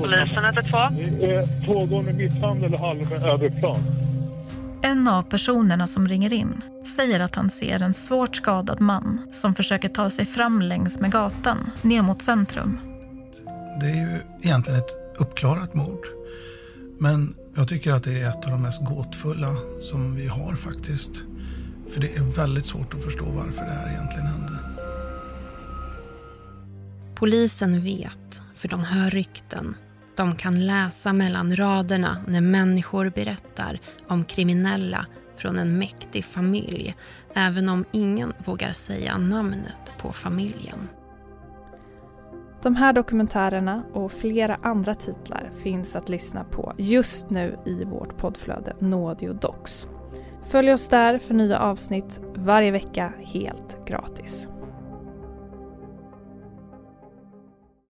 Polisen 112. Det är pågående misshandel i Halme överplan. En av personerna som ringer in säger att han ser en svårt skadad man som försöker ta sig fram längs med gatan ner mot centrum. Det är ju egentligen ett uppklarat mord. Men jag tycker att det är ett av de mest gåtfulla som vi har faktiskt. För det är väldigt svårt att förstå varför det här egentligen hände. Polisen vet, för de hör rykten. De kan läsa mellan raderna när människor berättar om kriminella från en mäktig familj, även om ingen vågar säga namnet på familjen. De här dokumentärerna och flera andra titlar finns att lyssna på just nu i vårt poddflöde Nådio Docs. Följ oss där för nya avsnitt varje vecka helt gratis.